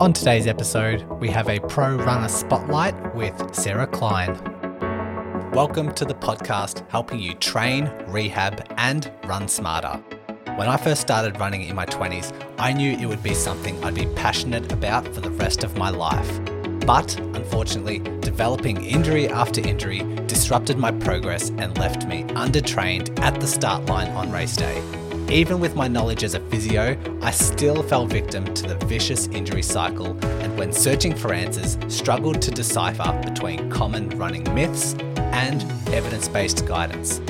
On today's episode, we have a pro runner spotlight with Sarah Klein. Welcome to the podcast helping you train, rehab, and run smarter. When I first started running in my 20s, I knew it would be something I'd be passionate about for the rest of my life. But unfortunately, developing injury after injury disrupted my progress and left me undertrained at the start line on race day. Even with my knowledge as a physio, I still fell victim to the vicious injury cycle and when searching for answers, struggled to decipher between common running myths and evidence based guidance.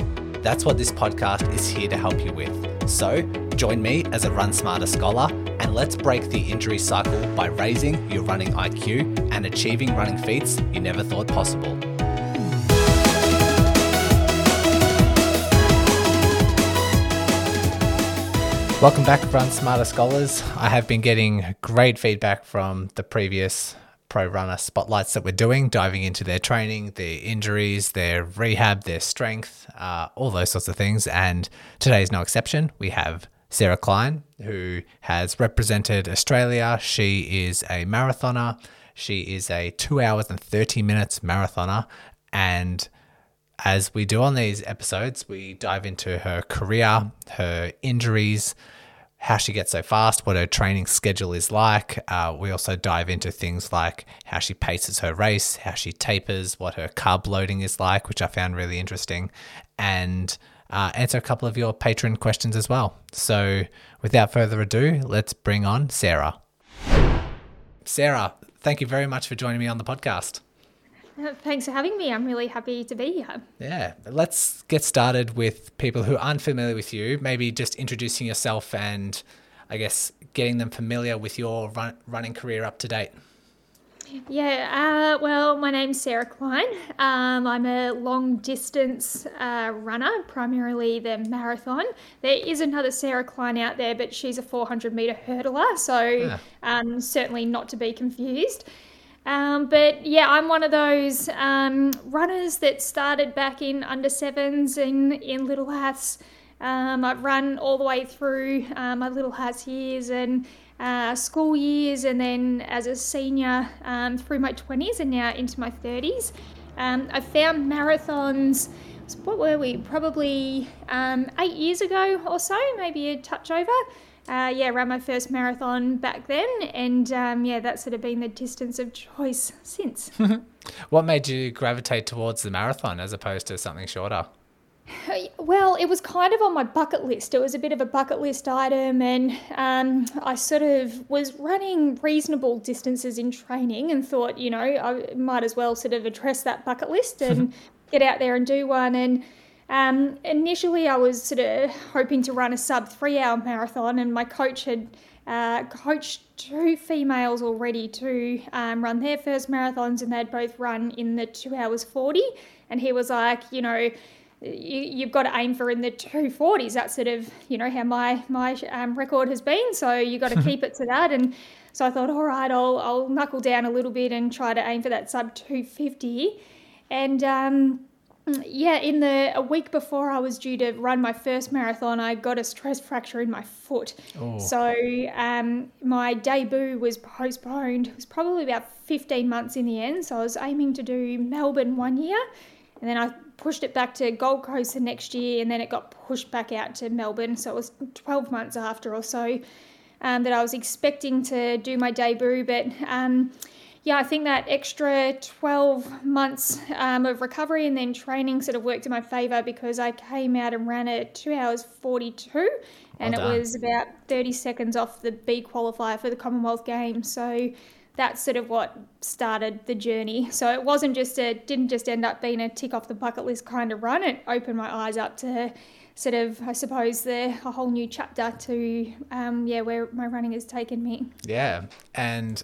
That's what this podcast is here to help you with. So, join me as a Run Smarter scholar and let's break the injury cycle by raising your running IQ and achieving running feats you never thought possible. Welcome back, Run Smarter Scholars. I have been getting great feedback from the previous pro runner spotlights that we're doing, diving into their training, their injuries, their rehab, their strength, uh, all those sorts of things. And today is no exception. We have Sarah Klein, who has represented Australia. She is a marathoner. She is a two hours and 30 minutes marathoner. And as we do on these episodes, we dive into her career, her injuries, how she gets so fast, what her training schedule is like. Uh, we also dive into things like how she paces her race, how she tapers, what her carb loading is like, which I found really interesting, and uh, answer a couple of your patron questions as well. So, without further ado, let's bring on Sarah. Sarah, thank you very much for joining me on the podcast. Thanks for having me. I'm really happy to be here. Yeah, let's get started with people who aren't familiar with you. Maybe just introducing yourself and I guess getting them familiar with your run, running career up to date. Yeah, uh, well, my name's Sarah Klein. Um, I'm a long distance uh, runner, primarily the marathon. There is another Sarah Klein out there, but she's a 400 metre hurdler, so yeah. um, certainly not to be confused. Um, but yeah, I'm one of those um, runners that started back in under sevens in, in Little Aths. Um, I've run all the way through uh, my Little Aths years and uh, school years, and then as a senior um, through my 20s and now into my 30s. Um, I found marathons, what were we, probably um, eight years ago or so, maybe a touch over uh, yeah, ran my first marathon back then, and um, yeah, that's sort of been the distance of choice since. what made you gravitate towards the marathon as opposed to something shorter? Well, it was kind of on my bucket list. It was a bit of a bucket list item, and um, I sort of was running reasonable distances in training and thought, you know, I might as well sort of address that bucket list and get out there and do one. And um, initially, I was sort of hoping to run a sub three hour marathon, and my coach had uh, coached two females already to um, run their first marathons, and they'd both run in the two hours 40. And he was like, you know, you, have got to aim for in the 240s. That's sort of, you know, how my, my um, record has been. So you've got to keep it to that. And so I thought, all right, I'll, I'll knuckle down a little bit and try to aim for that sub 250. And, um, yeah, in the a week before I was due to run my first marathon, I got a stress fracture in my foot. Oh. So um, my debut was postponed. It was probably about 15 months in the end. So I was aiming to do Melbourne one year, and then I pushed it back to Gold Coast the next year, and then it got pushed back out to Melbourne. So it was 12 months after or so um, that I was expecting to do my debut, but. Um, yeah, I think that extra 12 months um, of recovery and then training sort of worked in my favour because I came out and ran at 2 hours 42 and well it was about 30 seconds off the B qualifier for the Commonwealth Games. So that's sort of what started the journey. So it wasn't just a, didn't just end up being a tick off the bucket list kind of run. It opened my eyes up to sort of, I suppose, the a whole new chapter to, um, yeah, where my running has taken me. Yeah, and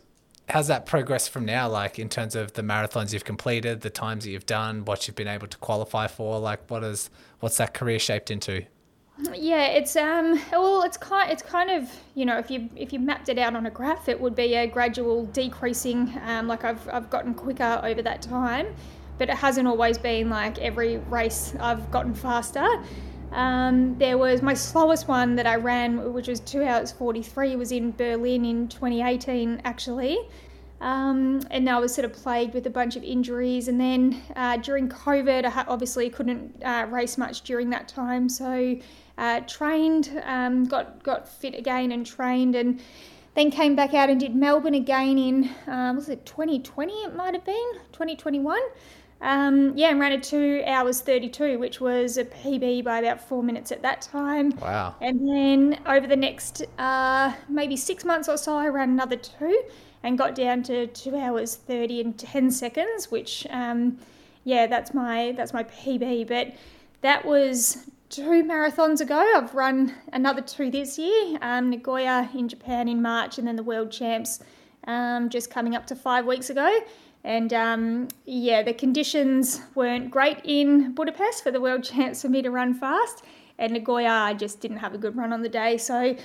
how's that progress from now like in terms of the marathons you've completed the times that you've done what you've been able to qualify for? Like what is what's that career shaped into? Yeah it's um well it's kind it's kind of you know if you if you mapped it out on a graph it would be a gradual decreasing um like i've i've gotten quicker over that time but it hasn't always been like every race i've gotten faster Um, there was my slowest one that I ran, which was two hours 43, was in Berlin in 2018, actually. Um, and I was sort of plagued with a bunch of injuries. And then uh, during COVID, I obviously couldn't uh, race much during that time. So uh, trained, um, got got fit again and trained, and then came back out and did Melbourne again in um, was it 2020? It might have been 2021. Um, yeah, and ran a two hours 32, which was a PB by about four minutes at that time. Wow. And then over the next uh, maybe six months or so, I ran another two and got down to two hours 30 and 10 seconds, which, um, yeah, that's my, that's my PB. But that was two marathons ago. I've run another two this year um, Nagoya in Japan in March, and then the World Champs um, just coming up to five weeks ago. And um, yeah, the conditions weren't great in Budapest for the world champs for me to run fast. And Nagoya, I just didn't have a good run on the day. So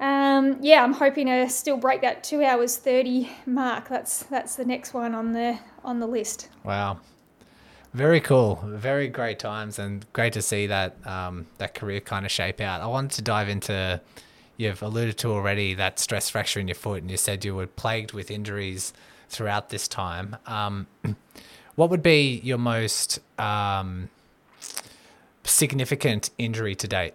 um, yeah, I'm hoping to still break that two hours thirty mark. That's that's the next one on the on the list. Wow, very cool, very great times, and great to see that um, that career kind of shape out. I wanted to dive into. You've alluded to already that stress fracture in your foot, and you said you were plagued with injuries throughout this time. Um, what would be your most um, significant injury to date?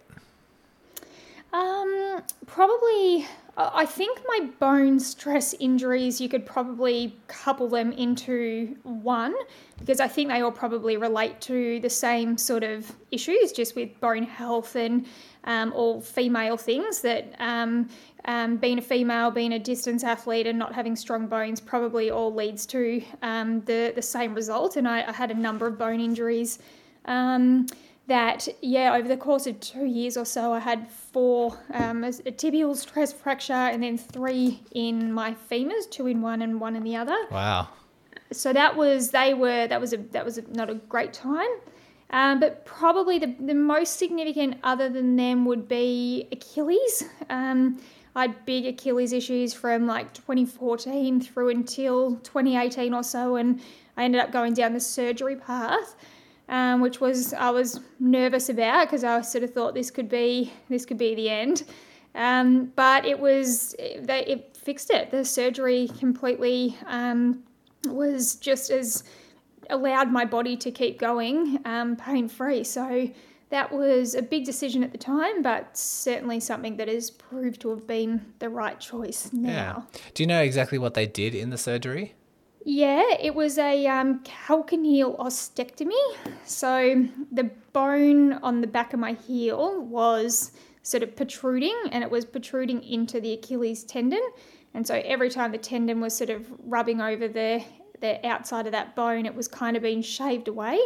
Um, probably. I think my bone stress injuries, you could probably couple them into one because I think they all probably relate to the same sort of issues, just with bone health and um, all female things that um, um, being a female, being a distance athlete, and not having strong bones probably all leads to um, the the same result. And I, I, had a number of bone injuries. Um, that yeah, over the course of two years or so, I had four um, a, a tibial stress fracture, and then three in my femurs, two in one and one in the other. Wow. So that was they were that was a that was a, not a great time. Um, but probably the, the most significant other than them would be Achilles. Um, I had big Achilles issues from like 2014 through until 2018 or so, and I ended up going down the surgery path, um, which was I was nervous about because I sort of thought this could be this could be the end. Um, but it was they it fixed it. The surgery completely um, was just as allowed my body to keep going um, pain free. So that was a big decision at the time, but certainly something that has proved to have been the right choice now. Yeah. Do you know exactly what they did in the surgery? Yeah, it was a um, calcaneal ostectomy. So the bone on the back of my heel was sort of protruding and it was protruding into the Achilles tendon. And so every time the tendon was sort of rubbing over the, the outside of that bone, it was kind of being shaved away.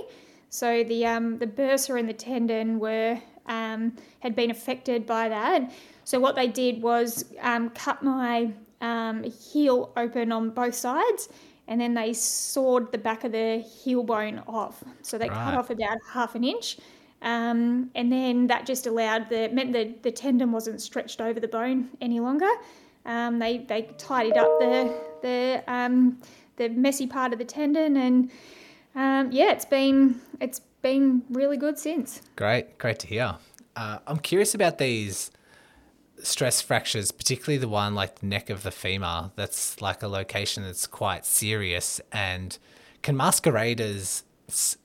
So the um, the bursa and the tendon were um, had been affected by that. So what they did was um, cut my um, heel open on both sides, and then they sawed the back of the heel bone off. So they right. cut off about half an inch. Um, and then that just allowed the meant the, the tendon wasn't stretched over the bone any longer. Um, they they tidied up the the um, the messy part of the tendon and um, yeah, it's been it's been really good since. Great, great to hear. Uh, I'm curious about these stress fractures, particularly the one like the neck of the femur. That's like a location that's quite serious and can masquerade as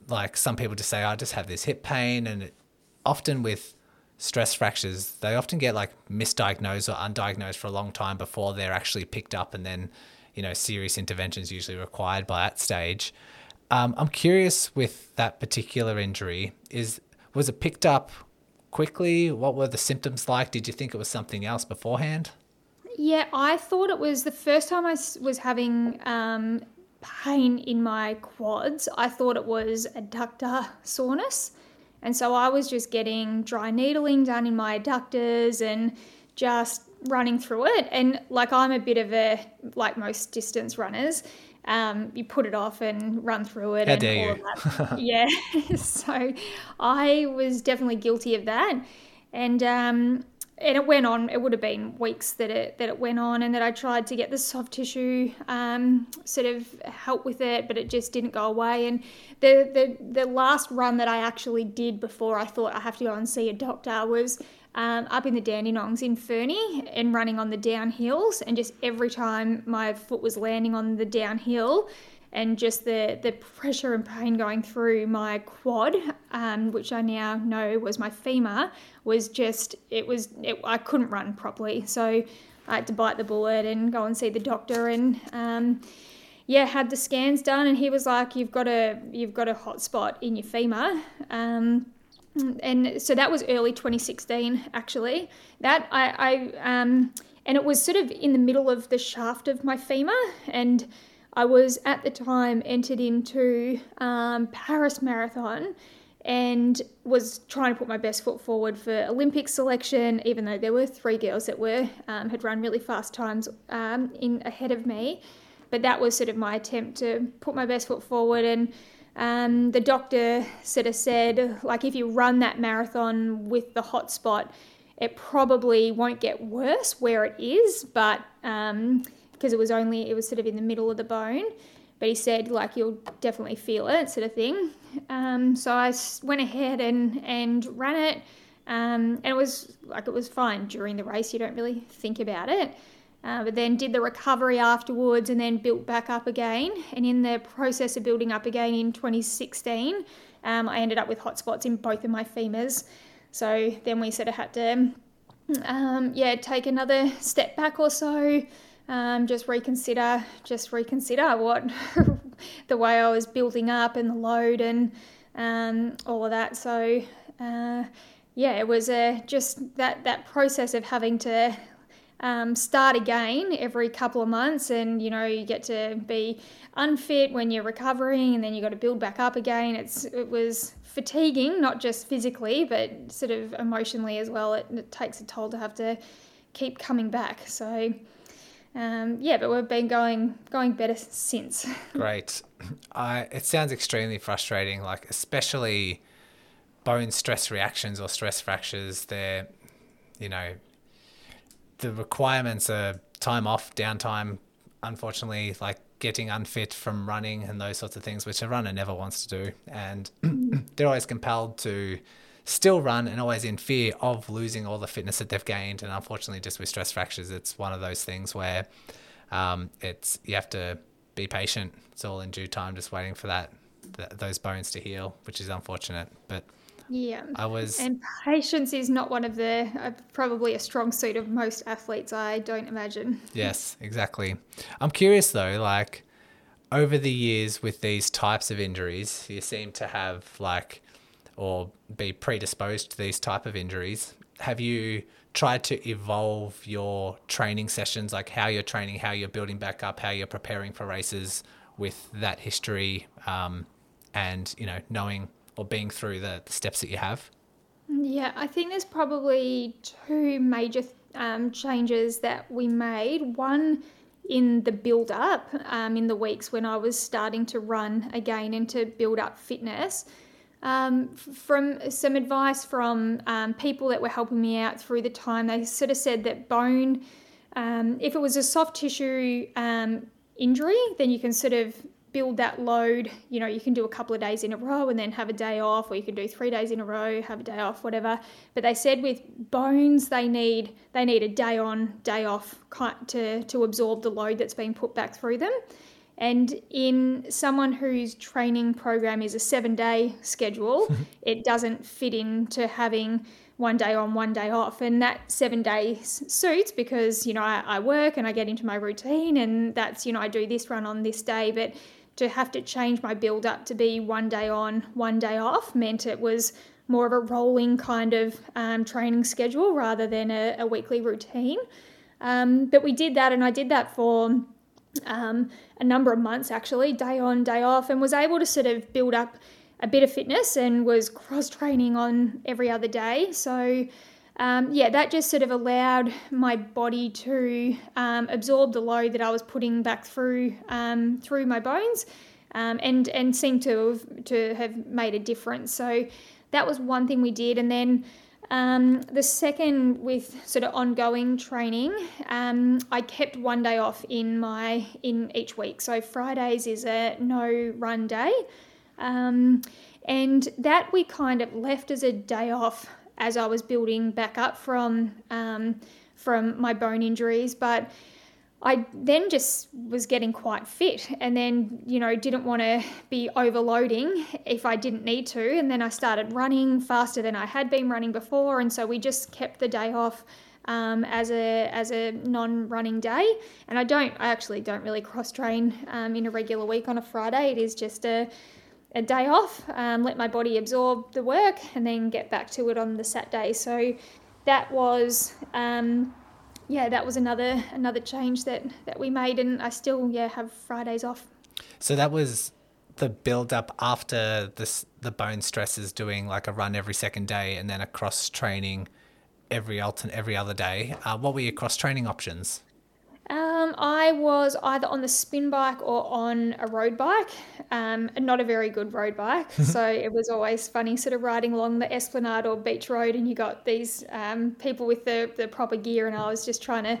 like some people just say, I just have this hip pain, and it, often with stress fractures, they often get like misdiagnosed or undiagnosed for a long time before they're actually picked up, and then you know serious interventions usually required by that stage. Um, I'm curious with that particular injury. Is was it picked up quickly? What were the symptoms like? Did you think it was something else beforehand? Yeah, I thought it was the first time I was having um, pain in my quads. I thought it was adductor soreness. And so I was just getting dry needling done in my adductors and just running through it. And like I'm a bit of a, like most distance runners, um, you put it off and run through it. How and dare you? yeah. so I was definitely guilty of that. And um, and it went on. It would have been weeks that it that it went on, and that I tried to get the soft tissue um, sort of help with it, but it just didn't go away. And the the the last run that I actually did before I thought I have to go and see a doctor was um, up in the Dandenongs in Ferny and running on the downhills, and just every time my foot was landing on the downhill, and just the, the pressure and pain going through my quad, um, which I now know was my femur, was just, it was, it, I couldn't run properly. So I had to bite the bullet and go and see the doctor and, um, yeah, had the scans done and he was like, you've got a, you've got a hot spot in your femur. Um, and so that was early 2016 actually that I, I um, and it was sort of in the middle of the shaft of my femur and I was at the time entered into um, Paris Marathon and was trying to put my best foot forward for Olympic selection, even though there were three girls that were um, had run really fast times um, in ahead of me. But that was sort of my attempt to put my best foot forward. And um, the doctor sort of said, like, if you run that marathon with the hotspot, it probably won't get worse where it is, but um, because it was only it was sort of in the middle of the bone. But he said like you'll definitely feel it sort of thing. Um, so i went ahead and and ran it. Um, and it was like it was fine during the race. You don't really think about it uh, but then did the recovery afterwards and then built back up again and in the process of building up again in 2016 um, i ended up with hotspots in both of my femurs so then we sort of had to um, yeah take another step back or so um, just reconsider, just reconsider what the way I was building up and the load and um, all of that. So uh, yeah, it was a, just that that process of having to um, start again every couple of months, and you know you get to be unfit when you're recovering, and then you got to build back up again. It's it was fatiguing, not just physically, but sort of emotionally as well. It, it takes a toll to have to keep coming back. So um, yeah, but we've been going going better since. Great. I, it sounds extremely frustrating, like especially bone stress reactions or stress fractures. They're, you know, the requirements are time off, downtime. Unfortunately, like getting unfit from running and those sorts of things, which a runner never wants to do, and they're always compelled to still run and always in fear of losing all the fitness that they've gained. And unfortunately, just with stress fractures, it's one of those things where um, it's you have to be patient. It's all in due time, just waiting for that th- those bones to heal, which is unfortunate. But yeah, I was. And patience is not one of the uh, probably a strong suit of most athletes. I don't imagine. Yes, exactly. I'm curious though, like over the years with these types of injuries, you seem to have like or be predisposed to these type of injuries have you tried to evolve your training sessions like how you're training how you're building back up how you're preparing for races with that history um, and you know knowing or being through the, the, steps that you have yeah i think there's probably two major um, changes that we made one in the build up um, in the weeks when i was starting to run again and to build up fitness um, from some advice from um, people that were helping me out through the time. They sort of said that bone, um, if it was a soft tissue um, injury, then you can sort of build that load. You know, you can do a couple of days in a row and then have a day off, or you can do three days in a row, have a day off, whatever. But they said with bones, they need they need a day on, day off to to absorb the load that's being put back through them. And in someone whose training program is a seven day schedule, it doesn't fit into having one day on, one day off. And that seven days suits because, you know, I, I, work and I get into my routine and that's, you know, I do this run on this day. But to have to change my build up to be one day on, one day off meant it was more of a rolling kind of um, training schedule rather than a, a weekly routine. Um, but we did that and I did that for um, a number of months actually, day on, day off, and was able to sort of build up a bit of fitness and was cross training on every other day. So, um, yeah, that just sort of allowed my body to um, absorb the load that I was putting back through um, through my bones, um, and and seemed to have, to have made a difference. So that was one thing we did, and then Um, the second, with sort of ongoing training, um, I kept one day off in my in each week. So Fridays is a no run day, and that we kind of left as a day off as I was building back up from um, from my bone injuries, but I then just was getting quite fit and then, you know, didn't want to be overloading if I didn't need to. And then I started running faster than I had been running before. And so we just kept the day off um, as a as a non-running day. And I don't, I actually don't really cross train um, in a regular week on a Friday. It is just a a day off, um, let my body absorb the work, and then get back to it on the Saturday. So that was um, yeah, that was another another change that that we made, and I still yeah have Fridays off. So that was the build up after this the bone stresses doing like a run every second day, and then a cross training every alternate every other day. Uh, what were your cross training options? I was either on the spin bike or on a road bike, um, not a very good road bike. so it was always funny sort of riding along the Esplanade or Beach Road, and you got these um, people with the, the proper gear, and I was just trying to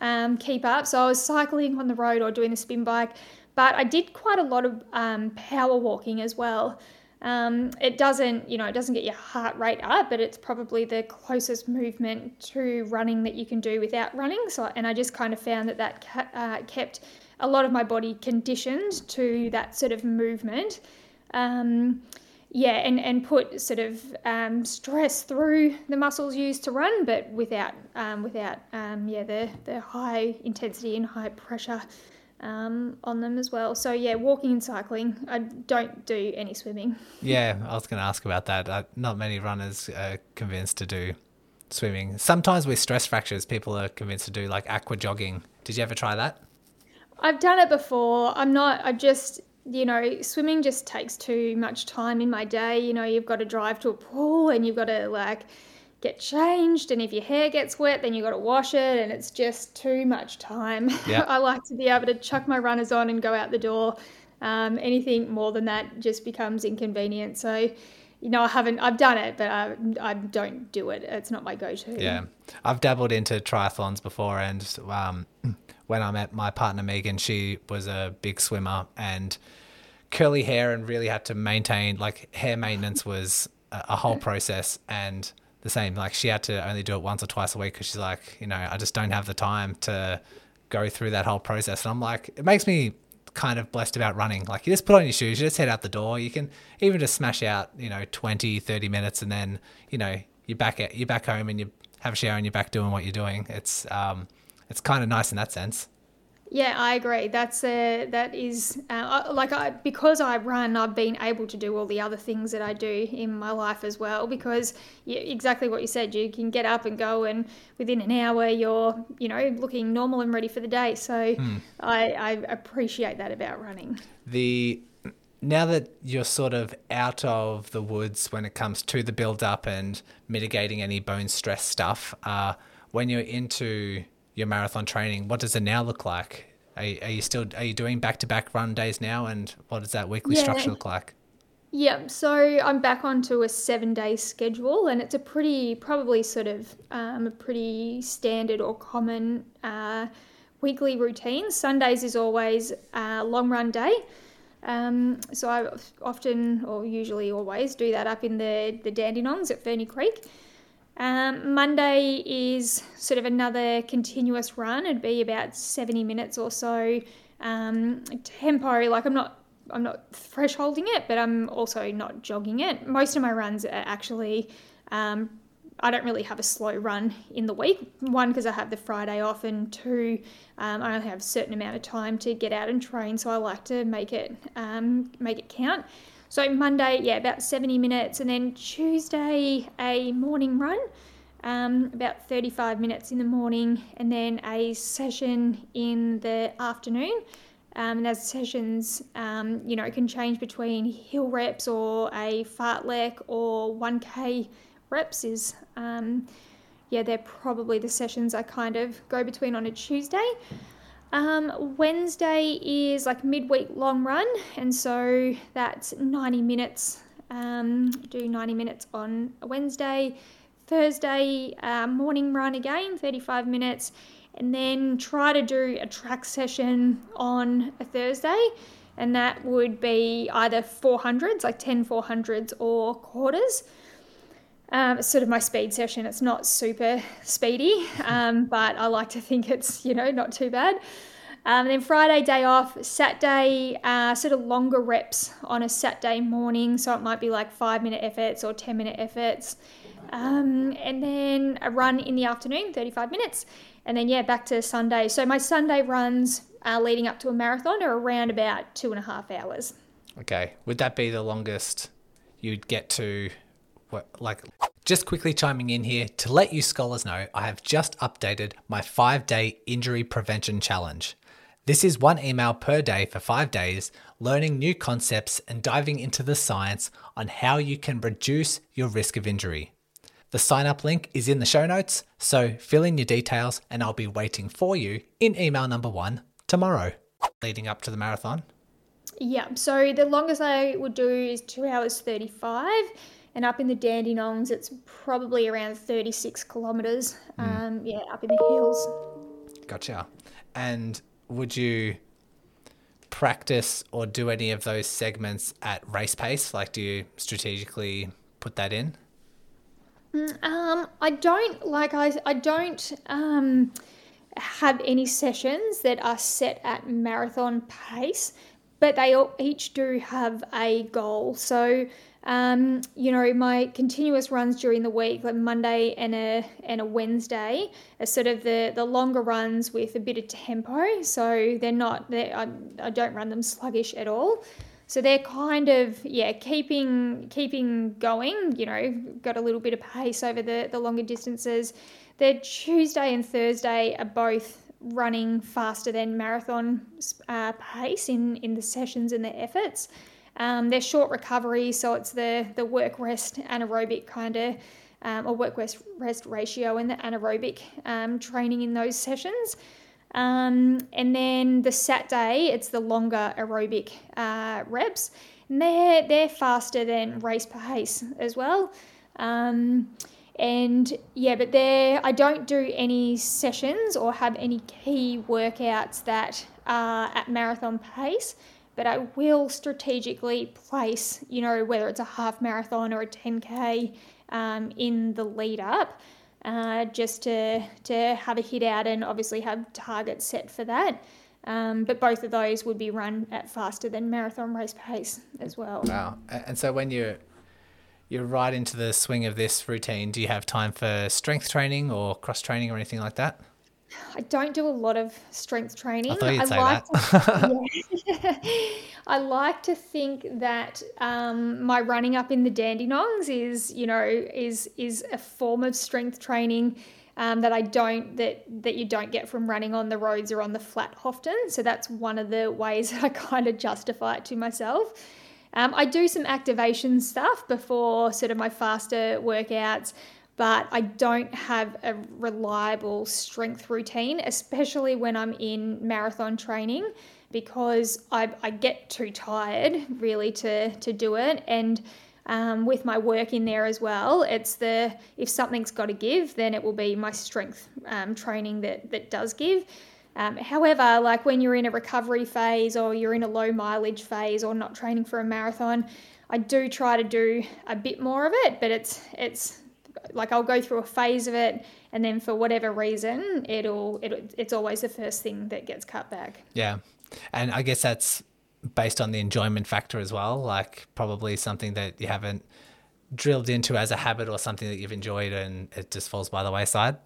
um, keep up. So I was cycling on the road or doing the spin bike, but I did quite a lot of um, power walking as well. Um, it doesn't, you know, it doesn't get your heart rate up, but it's probably the closest movement to running that you can do without running. So, and I just kind of found that that uh, kept a lot of my body conditioned to that sort of movement. Um, yeah, and, and put sort of um, stress through the muscles used to run, but without um, without um, yeah the the high intensity and high pressure um, on them as well. So yeah, walking and cycling. I don't do any swimming. Yeah, I was going to ask about that. Uh, not many runners are convinced to do swimming. Sometimes with stress fractures, people are convinced to do like aqua jogging. Did you ever try that? I've done it before. I'm not. I just you know, swimming just takes too much time in my day. You know, you've got to drive to a pool and you've got to like get changed and if your hair gets wet then you got to wash it and it's just too much time. Yeah. i like to be able to chuck my runners on and go out the door. Um, anything more than that just becomes inconvenient. So you know i haven't i've done it but i, I don't do it. It's not my go-to. Yeah. I've dabbled into triathlons before and um, when i met my partner megan she was a big swimmer and curly hair and really had to maintain like hair maintenance was a, a whole process and the same. Like she had to only do it once or twice a week because she's like, you know, I just don't have the time to go through that whole process. And I'm like, it makes me kind of blessed about running. Like you just put on your shoes, you just head out the door. You can even just smash out, you know, 20, 30 minutes and then, you know, you're back at, you're back home and you have a shower and you're back doing what you're doing. It's, um, it's kind of nice in that sense. Yeah, I agree. That's a that is uh, like I because I run, I've been able to do all the other things that I do in my life as well. Because yeah, exactly what you said, you can get up and go, and within an hour, you're you know looking normal and ready for the day. So mm. I, I appreciate that about running. The now that you're sort of out of the woods when it comes to the build up and mitigating any bone stress stuff, uh, when you're into your marathon training, what does it now look like? Are, are you still are you doing back to back run days now, and what does that weekly yeah. structure look like? Yeah, so I'm back onto a seven day schedule, and it's a pretty, probably sort of um, a pretty standard or common uh, weekly routine. Sundays is always a long run day. Um, so I often, or usually always, do that up in the, the Dandenongs at Ferny Creek. Um, Monday is sort of another continuous run. It'd be about 70 minutes or so. Um, tempo, like I'm not I'm not thresholding it, but I'm also not jogging it. Most of my runs are actually um, I don't really have a slow run in the week. One, because I have the Friday off, and two, um, I only have a certain amount of time to get out and train, so I like to make it um, make it count. So Monday, yeah, about 70 minutes, and then Tuesday, a morning run, um, about 35 minutes in the morning, and then a session in the afternoon. Um, and those sessions, um, you know, can change between hill reps or a fartlek or 1K reps. Is um, yeah, they're probably the sessions I kind of go between on a Tuesday. Um, Wednesday is like midweek long run, and so that's 90 minutes. Um, do 90 minutes on a Wednesday. Thursday uh, morning run again, 35 minutes, and then try to do a track session on a Thursday. And that would be either 400s, like 10 400s, or quarters. Um, it's sort of my speed session. It's not super speedy, um, but I like to think it's, you know, not too bad. Um, then Friday, day off. Saturday, uh, sort of longer reps on a Saturday morning. So it might be like five minute efforts or 10 minute efforts. Um, and then a run in the afternoon, 35 minutes. And then, yeah, back to Sunday. So my Sunday runs uh, leading up to a marathon are around about two and a half hours. Okay. Would that be the longest you'd get to? Like, just quickly chiming in here to let you scholars know, I have just updated my five day injury prevention challenge. This is one email per day for five days, learning new concepts and diving into the science on how you can reduce your risk of injury. The sign up link is in the show notes, so fill in your details and I'll be waiting for you in email number one tomorrow. Leading up to the marathon? Yeah, so the longest I would do is two hours 35, and up in the Dandenongs, it's probably around 36 kilometres, um, yeah, up in the hills. Gotcha. And would you practice or do any of those segments at race pace? Like, do you strategically put that in? Um, I don't like I I don't um have any sessions that are set at marathon pace, but they all, each do have a goal. So, um, you know, my continuous runs during the week, like Monday and a and a Wednesday, are sort of the the longer runs with a bit of tempo. So they're not they I, I don't run them sluggish at all. So they're kind of yeah keeping keeping going. You know, got a little bit of pace over the the longer distances. Their Tuesday and Thursday are both running faster than marathon uh, pace in in the sessions and the efforts. Um, they're short recovery, so it's the the work rest anaerobic kind of. Um, or work rest, rest ratio and the anaerobic um, training in those sessions. Um, and then the Saturday, it's the longer aerobic uh, reps. And they're, they're faster than race pace as well. Um, and yeah, but there I don't do any sessions or have any key workouts that are at marathon pace, but I will strategically place, you know, whether it's a half marathon or a 10k um, in the lead up uh, just to, to have a hit out and obviously have targets set for that. Um, but both of those would be run at faster than marathon race pace as well. Wow. And so when you're you're right into the swing of this routine, do you have time for strength training or cross training or anything like that? I don't do a lot of strength training. I thought you'd I say like that. To, I like to think that um, my running up in the Dandenongs is, you know, is is a form of strength training um, that I don't that that you don't get from running on the roads or on the flat often. So that's one of the ways that I kind of justify it to myself. Um, I do some activation stuff before sort of my faster workouts but I don't have a reliable strength routine, especially when I'm in marathon training, because I, I get too tired really to, to do it. And um, with my work in there as well, it's the if something's got to give, then it will be my strength um, training that, that does give. Um, however, like when you're in a recovery phase or you're in a low mileage phase or not training for a marathon, I do try to do a bit more of it, but it's it's like I'll go through a phase of it, and then for whatever reason, it'll, it'll it's always the first thing that gets cut back. Yeah, and I guess that's based on the enjoyment factor as well. Like probably something that you haven't drilled into as a habit or something that you've enjoyed, and it just falls by the wayside.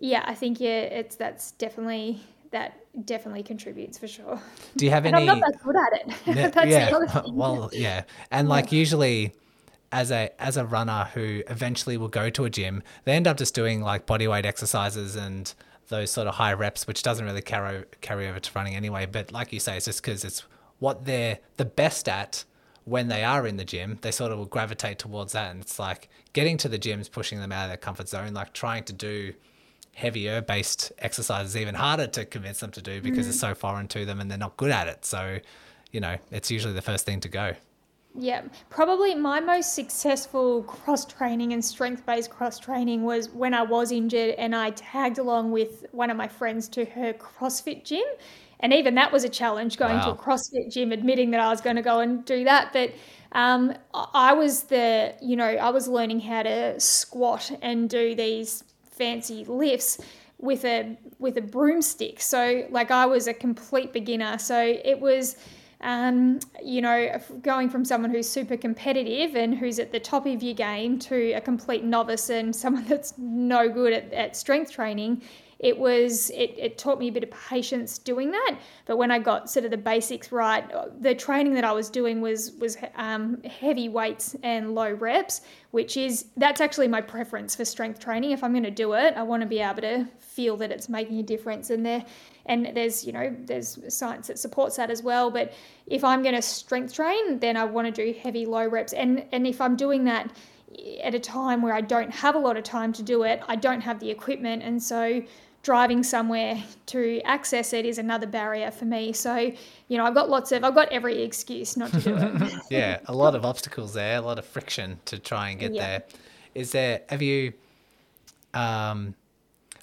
Yeah, I think yeah, it's that's definitely that definitely contributes for sure. Do you have and any? I'm not that good at it. That's yeah. the other thing. well, yeah, and like usually as a as a runner who eventually will go to a gym, they end up just doing like body weight exercises and those sort of high reps, which doesn't really carry carry over to running anyway. But like you say, it's just because it's what they're the best at when they are in the gym. They sort of will gravitate towards that, and it's like getting to the gym is pushing them out of their comfort zone. Like trying to do heavier based exercises even harder to convince them to do because mm. it's so foreign to them and they're not good at it. So, you know, it's usually the first thing to go. Yeah, probably my most successful cross training and strength based cross training was when I was injured and I tagged along with one of my friends to her CrossFit gym. And even that was a challenge going wow. to a CrossFit gym, admitting that I was going to go and do that. But um, I was the, you know, I was learning how to squat and do these fancy lifts with a with a broomstick. So like I was a complete beginner. So it was um, you know, going from someone who's super competitive and who's at the top of your game to a complete novice and someone that's no good at, at strength training, it was it, it taught me a bit of patience doing that. But when i got sort of the basics right the training that i was doing was was um, heavy weights and low reps which is that's actually my preference for strength training. If i'm going to do it i want to be able to feel that it's making a difference. And there and there's you know there's science that supports that as well. But if i'm going to strength train then i want to do heavy low reps. And and if i'm doing that at a time where I don't have a lot of time to do it, I don't have the equipment, and so driving somewhere to access it is another barrier for me. So, you know, I've got lots of, I've got every excuse not to do it. yeah, a lot of obstacles there, a lot of friction to try and get yeah. there. Is there, have you, um,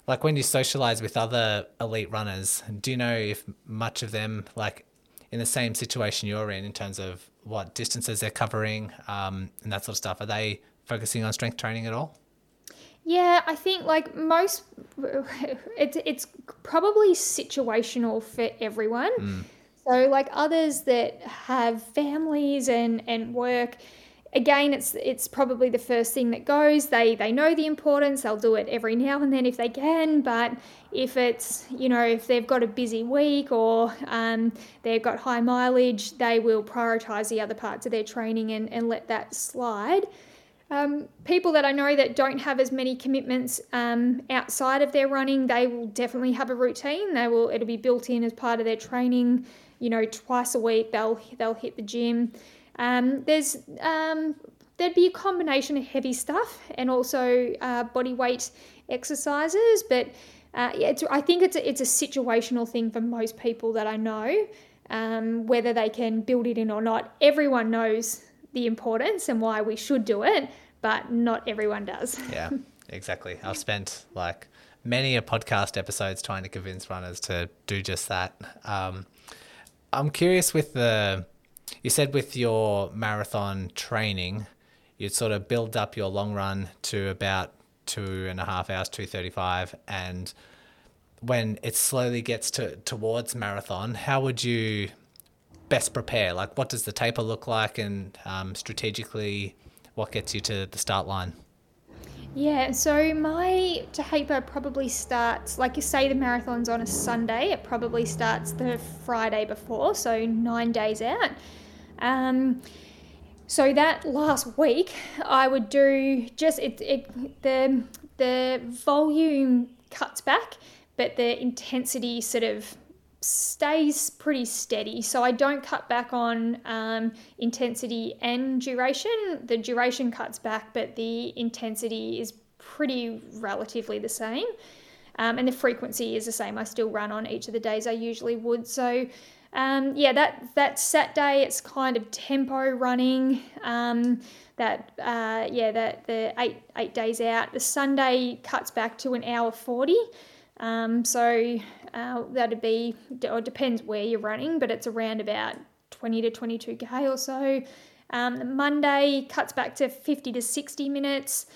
like when you socialize with other elite runners, do you know if much of them, like in the same situation you're in, in terms of what distances they're covering um, and that sort of stuff, are they focusing on strength training at all? Yeah, I think like most, it's it's probably situational for everyone. Mm. So like others that have families and and work, again, it's it's probably the first thing that goes. They they know the importance. They'll do it every now and then if they can. But if it's you know if they've got a busy week or um, they've got high mileage, they will prioritize the other parts of their training and and let that slide. Um, people that I know that don't have as many commitments um, outside of their running, they will definitely have a routine. They will it'll be built in as part of their training. You know, twice a week they'll they'll hit the gym. Um, there's um, there'd be a combination of heavy stuff and also uh, body weight exercises, but uh, yeah, I think it's a, it's a situational thing for most people that I know. Um, whether they can build it in or not, everyone knows the importance and why we should do it, but not everyone does. yeah, exactly. I've spent like many a podcast episodes trying to convince runners to do just that. Um, I'm curious with the, you said with your marathon training, you'd sort of build up your long run to about two and a half hours, 235. And when it slowly gets to towards marathon, how would you best prepare? Like, what does the taper look like, and um, strategically, what gets you to the start line? Yeah, so my taper probably starts, like you say, the marathon's on a Sunday. It probably starts the Friday before, so nine days out. Um, so that last week, I would do just it, it the the volume cuts back, but the intensity sort of stays pretty steady. So I don't cut back on um, intensity and duration. The duration cuts back, but the intensity is pretty relatively the same. Um, and the frequency is the same. I still run on each of the days I usually would. So um, yeah, that that set day, it's kind of tempo running. Um, that uh, yeah, that the eight eight days out. The Sunday cuts back to an hour forty. Um, so uh, that'd be, or depends where you're running, but it's around about 20 to 22k or so. Um, Monday cuts back to 50 to 60 minutes.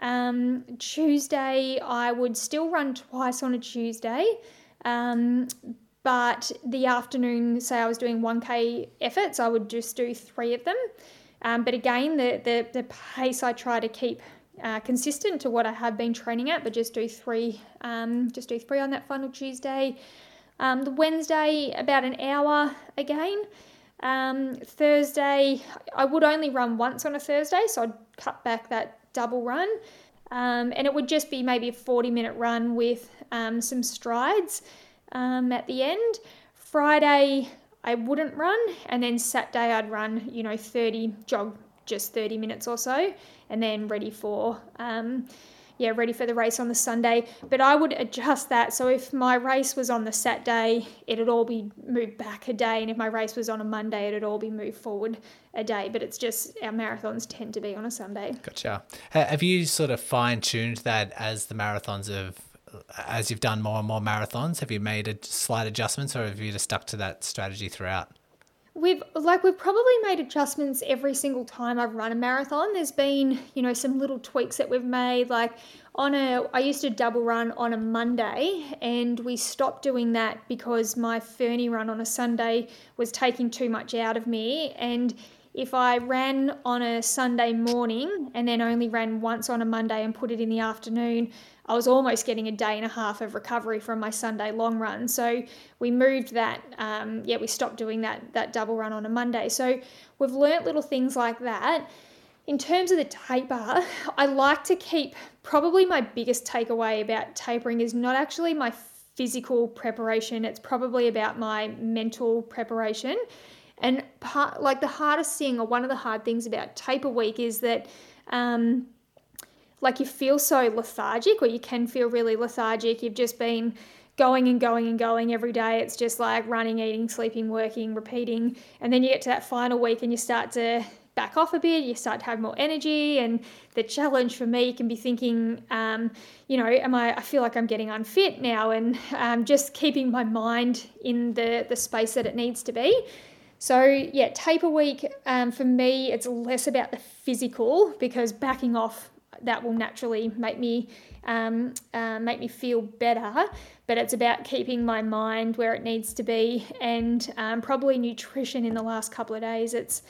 Um, Tuesday, I would still run twice on a Tuesday, um, but the afternoon, say I was doing 1k efforts, I would just do three of them. Um, but again, the, the, the pace I try to keep uh, consistent to what I have been training at, but just do three, um, just do three on that final Tuesday. Um, the Wednesday, about an hour again. Um, Thursday, I would only run once on a Thursday, so I'd cut back that double run. Um, and it would just be maybe a 40 minute run with um, some strides um, at the end. Friday, I wouldn't run, and then Saturday, I'd run, you know, 30 jog just 30 minutes or so and then ready for um, yeah, ready for the race on the Sunday. But I would adjust that. So if my race was on the Saturday, it'd all be moved back a day. And if my race was on a Monday, it'd all be moved forward a day. But it's just our marathons tend to be on a Sunday. Gotcha. Have you sort of fine tuned that as the marathons have, as you've done more and more marathons? Have you made a slight adjustments or have you just stuck to that strategy throughout? We've like we've probably made adjustments every single time I've run a marathon. There's been, you know, some little tweaks that we've made like on a I used to double run on a Monday and we stopped doing that because my Ferny run on a Sunday was taking too much out of me and if I ran on a Sunday morning and then only ran once on a Monday and put it in the afternoon, I was almost getting a day and a half of recovery from my Sunday long run. So we moved that. Um, yeah, we stopped doing that that double run on a Monday. So we've learnt little things like that. In terms of the taper, I like to keep probably my biggest takeaway about tapering is not actually my physical preparation. It's probably about my mental preparation. And part like the hardest thing, or one of the hard things about taper week, is that. Um, like you feel so lethargic or you can feel really lethargic. You've just been going and going and going every day. It's just like running eating sleeping working repeating. And then you get to that final week and you start to back off a bit. You start to have more energy. And the challenge for me can be thinking um, you know am i i feel like i'm getting unfit now and um, just keeping my mind in the the space that it needs to be. So yeah taper week. Um, for me it's less about the physical because backing off that will naturally make me um, uh, make me feel better. But it's about keeping my mind where it needs to be, and um, probably nutrition in the last couple of days. It's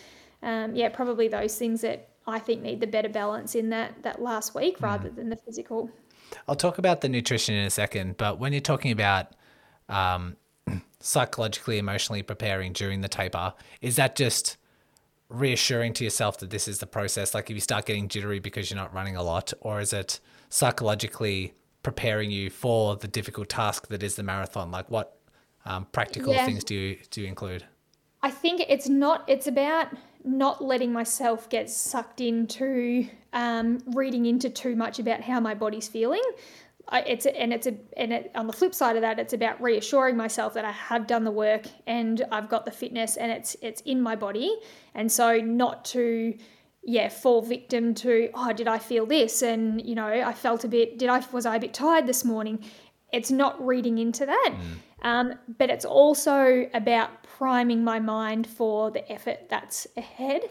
um, yeah, probably those things that I think need the better balance in that that last week mm. rather than the physical. I'll talk about the nutrition in a second, but when you're talking about um, psychologically, emotionally preparing during the taper, is that just reassuring to yourself that this is the process? Like if you start getting jittery because you're not running a lot, or is it psychologically preparing you for the difficult task that is the marathon? Like what um, practical yeah. things do you do you include? I think it's not. It's about not letting myself get sucked into um, reading into too much about how my body's feeling. I, it's a, and it's a and it, on the flip side of that, it's about reassuring myself that I have done the work and I've got the fitness and it's it's in my body, and so not to yeah fall victim to oh did I feel this and you know I felt a bit did I was I a bit tired this morning. It's not reading into that, mm. um, but it's also about priming my mind for the effort that's ahead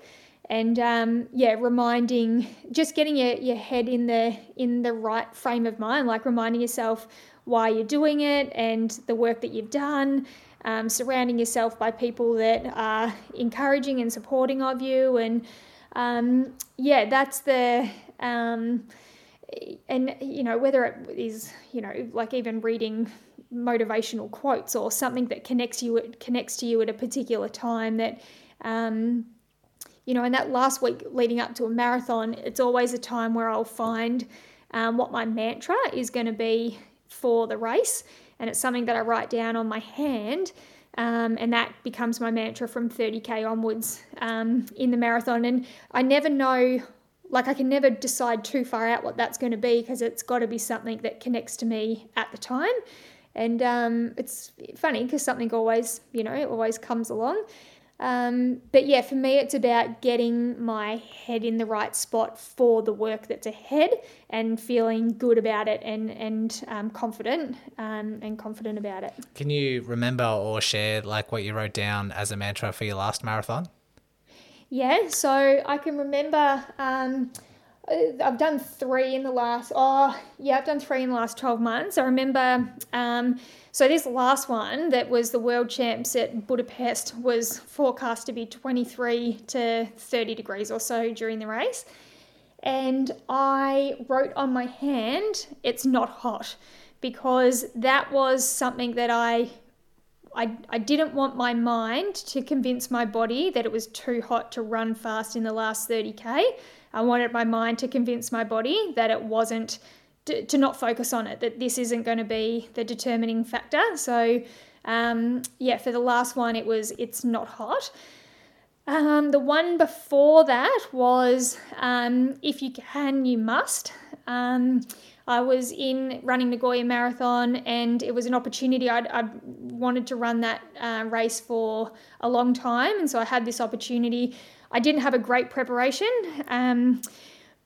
and um, yeah, reminding, just getting your, your head in the in the right frame of mind, like reminding yourself why you're doing it and the work that you've done. Um, surrounding yourself by people that are encouraging and supporting of you, and um, yeah, that's the um, and you know whether it is you know like even reading motivational quotes or something that connects you connects to you at a particular time that um, you know, in that last week leading up to a marathon, it's always a time where I'll find um, what my mantra is going to be for the race. And it's something that I write down on my hand. Um, and that becomes my mantra from 30k onwards um, in the marathon. And I never know, like, I can never decide too far out what that's going to be because it's got to be something that connects to me at the time. And um, it's funny because something always, you know, always comes along. Um, but yeah, for me, it's about getting my head in the right spot for the work that's ahead and feeling good about it and and um, confident um, and confident about it. Can you remember or share like what you wrote down as a mantra for your last marathon? Yeah, so I can remember. Um, I've done three in the last. Oh, yeah, I've done three in the last twelve months. I remember um, so this last one that was the world champs at Budapest was forecast to be 23 to 30 degrees or so during the race. And I wrote on my hand, it's not hot, because that was something that I I, I didn't want my mind to convince my body that it was too hot to run fast in the last 30k. I wanted my mind to convince my body that it wasn't to, to not focus on it, that this isn't going to be the determining factor. So, um, yeah, for the last one, it was it's not hot. Um, the one before that was um, If You Can, You Must. I was in running Nagoya Marathon and it was an opportunity. I'd, I'd wanted to run that uh, race for a long time, and so I had this opportunity. I didn't have a great preparation. Um,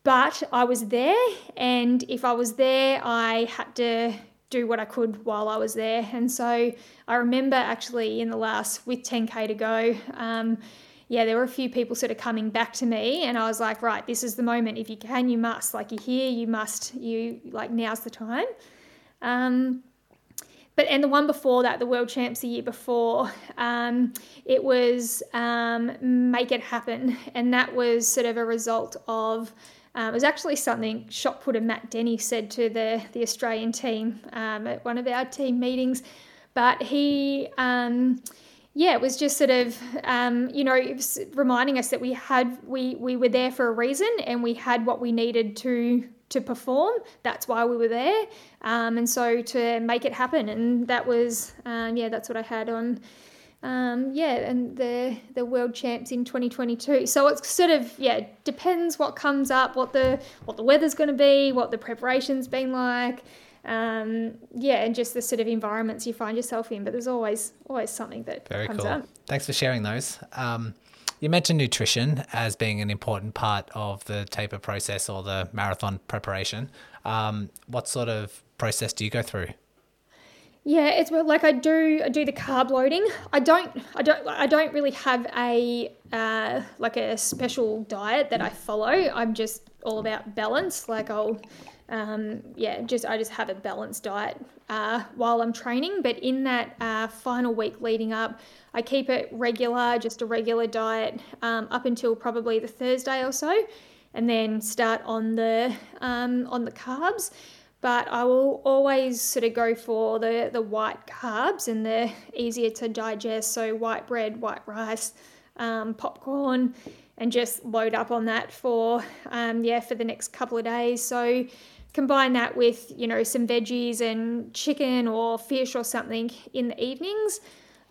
but I was there, and if I was there, I had to do what I could while I was there. And so I remember actually in the last, with 10K to go, um, yeah, there were a few people sort of coming back to me, and I was like, right, this is the moment. If you can, you must. Like, you're here, you must. You, like, now's the time. Um, but and the one before that, the world champs the year before, um, it was um, make it happen, and that was sort of a result of um, it was actually something shot putter Matt Denny said to the, the Australian team um, at one of our team meetings. But he, um, yeah, it was just sort of, um, you know, reminding us that we had, we, we were there for a reason and we had what we needed to to perform. That's why we were there. Um, and so to make it happen. And that was, um, yeah, that's what I had on um, yeah, and the the world champs in 2022. So it's sort of yeah depends what comes up, what the what the weather's going to be, what the preparation's been like. Um, yeah, and just the sort of environments you find yourself in. But there's always always something that Very comes cool. up. Thanks for sharing those. Um, you mentioned nutrition as being an important part of the taper process or the marathon preparation. Um, what sort of process do you go through? Yeah, it's like I do. I do the carb loading. I don't. I don't. I don't really have a uh, like a special diet that I follow. I'm just all about balance. Like I'll, um, yeah, just I just have a balanced diet uh, while I'm training. But in that uh, final week leading up, I keep it regular, just a regular diet um, up until probably the Thursday or so, and then start on the um, on the carbs but I will always sort of go for the, the white carbs and they're easier to digest. So, white bread, white rice, um, popcorn, and just load up on that for, um, yeah, for the next couple of days. So, combine that with, you know, some veggies and chicken or fish or something in the evenings.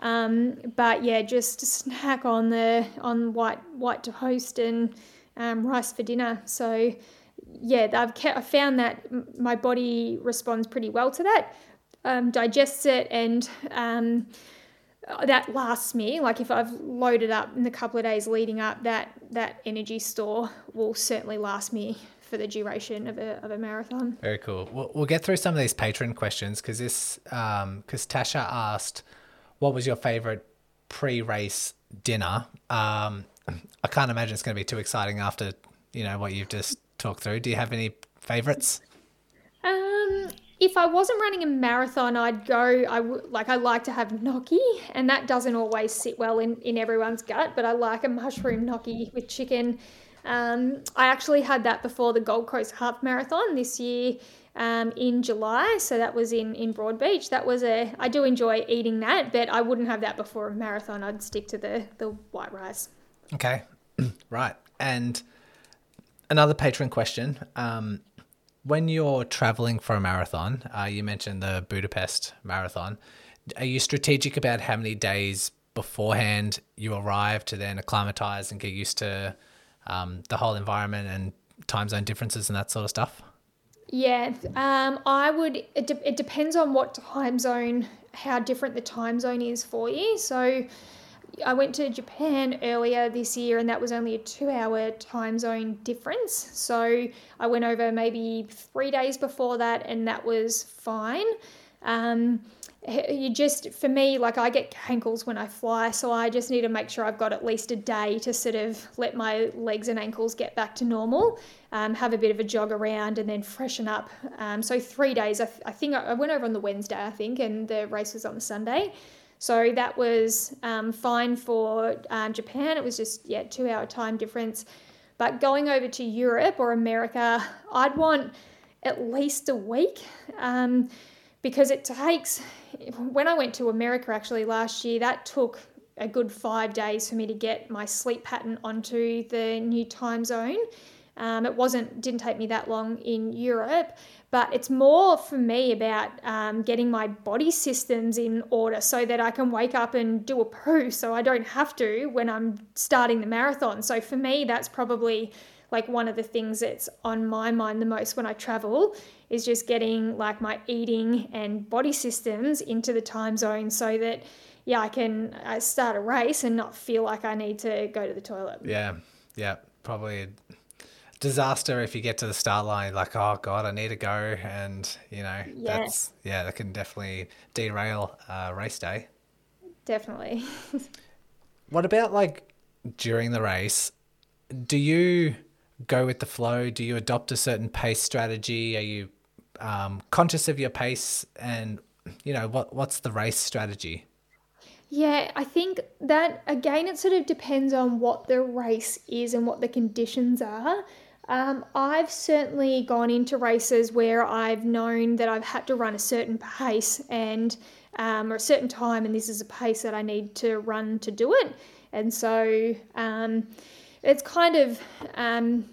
Um, but yeah, just snack on the on white white toast and um, rice for dinner. So yeah, I've kept, I found that my body responds pretty well to that, um, digests it, and um, that lasts me. Like if I've loaded up in the couple of days leading up, that that energy store will certainly last me for the duration of a, of a marathon. Very cool. We'll, we'll get through some of these patron questions because this because um, Tasha asked, "What was your favorite pre-race dinner?" Um, I can't imagine it's going to be too exciting after you know what you've just talked through. Do you have any favorites? Um, if I wasn't running a marathon, I'd go. I would like. I like to have gnocchi, and that doesn't always sit well in in everyone's gut. But I like a mushroom gnocchi with chicken. Um, I actually had that before the Gold Coast Half Marathon this year um, in July. So that was in in Broadbeach. That was a. I do enjoy eating that, but I wouldn't have that before a marathon. I'd stick to the the white rice. Okay, right, and another patron question. Um, when you're traveling for a marathon, uh, you mentioned the Budapest marathon. Are you strategic about how many days beforehand you arrive to then acclimatize and get used to um, the whole environment and time zone differences and that sort of stuff? Yeah, um, I would. It, de- it depends on what time zone, how different the time zone is for you. So, I went to Japan earlier this year, and that was only a two hour time zone difference. So I went over maybe three days before that, and that was fine. Um, you just, for me, like I get ankles when I fly, so I just need to make sure I've got at least a day to sort of let my legs and ankles get back to normal, um, have a bit of a jog around, and then freshen up. Um, so three days. I, I think I went over on the Wednesday, I think, and the race was on the Sunday. So that was um, fine for um, Japan. It was just, yeah, two hour time difference. But going over to Europe or America, I'd want at least a week um, because it takes, when I went to America actually last year, that took a good five days for me to get my sleep pattern onto the new time zone. Um, it wasn't didn't take me that long in Europe, but it's more for me about um, getting my body systems in order so that I can wake up and do a poo, so I don't have to when I'm starting the marathon. So for me, that's probably like one of the things that's on my mind the most when I travel is just getting like my eating and body systems into the time zone so that yeah I can I start a race and not feel like I need to go to the toilet. Yeah, yeah, probably a disaster if you get to the start line like oh god I need to go and you know Yes. that's yeah that can definitely derail uh, race day. Definitely. What about like during the race? Do you go with the flow? Do you adopt a certain pace strategy? Are you um, conscious of your pace? And you know what what's the race strategy? Yeah, I think that again, it sort of depends on what the race is and what the conditions are. Um, I've certainly gone into races where I've known that I've had to run a certain pace and um, or a certain time, and this is a pace that I need to run to do it. And so um, it's kind of um,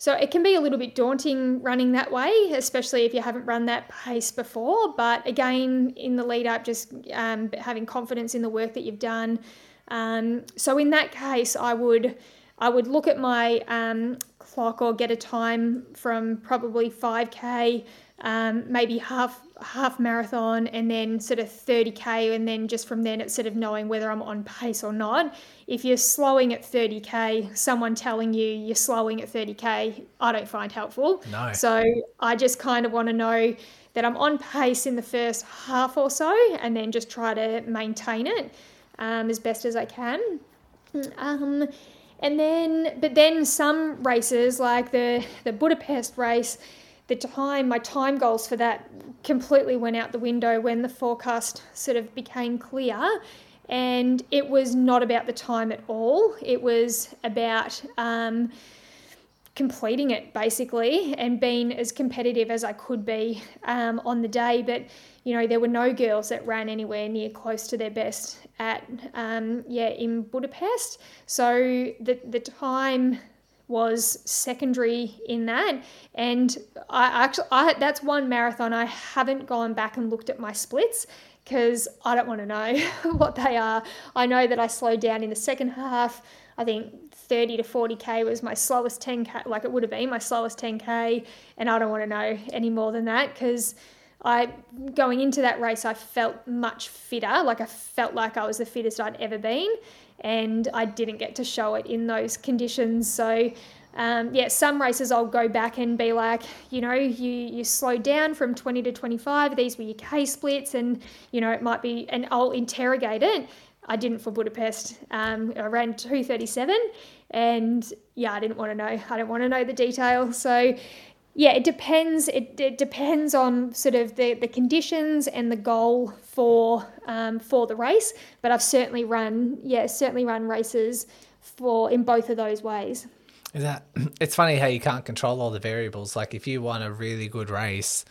so it can be a little bit daunting running that way, especially if you haven't run that pace before. But again, in the lead up, just um, having confidence in the work that you've done. Um, so in that case, I would I would look at my um, clock or get a time from probably 5k, um, maybe half half marathon, and then sort of 30k, and then just from then it's sort of knowing whether I'm on pace or not. If you're slowing at 30k, someone telling you you're slowing at 30k, I don't find helpful. No. So I just kind of want to know that I'm on pace in the first half or so, and then just try to maintain it um, as best as I can. Um, and then, but then some races like the the Budapest race, the time my time goals for that completely went out the window when the forecast sort of became clear, and it was not about the time at all. It was about um, completing it basically and being as competitive as I could be um, on the day. But you know, there were no girls that ran anywhere near close to their best at um, yeah in Budapest. So the the time was secondary in that and I actually I that's one marathon I haven't gone back and looked at my splits because I don't want to know what they are. I know that I slowed down in the second half. I think 30 to 40k was my slowest 10k, like it would have been my slowest 10k, and I don't want to know any more than that because I going into that race I felt much fitter, like I felt like I was the fittest I'd ever been, and I didn't get to show it in those conditions. So. Um, yeah, some races I'll go back and be like, you know, you you slowed down from 20 to 25. These were your K splits, and you know it might be, and I'll interrogate it. I didn't for Budapest. Um, I ran 237, and yeah, I didn't want to know. I don't want to know the detail. So yeah, it depends. It, it depends on sort of the, the conditions and the goal for um, for the race. But I've certainly run, yeah, certainly run races for in both of those ways. Is that it's funny how you can't control all the variables. Like if you want a really good race,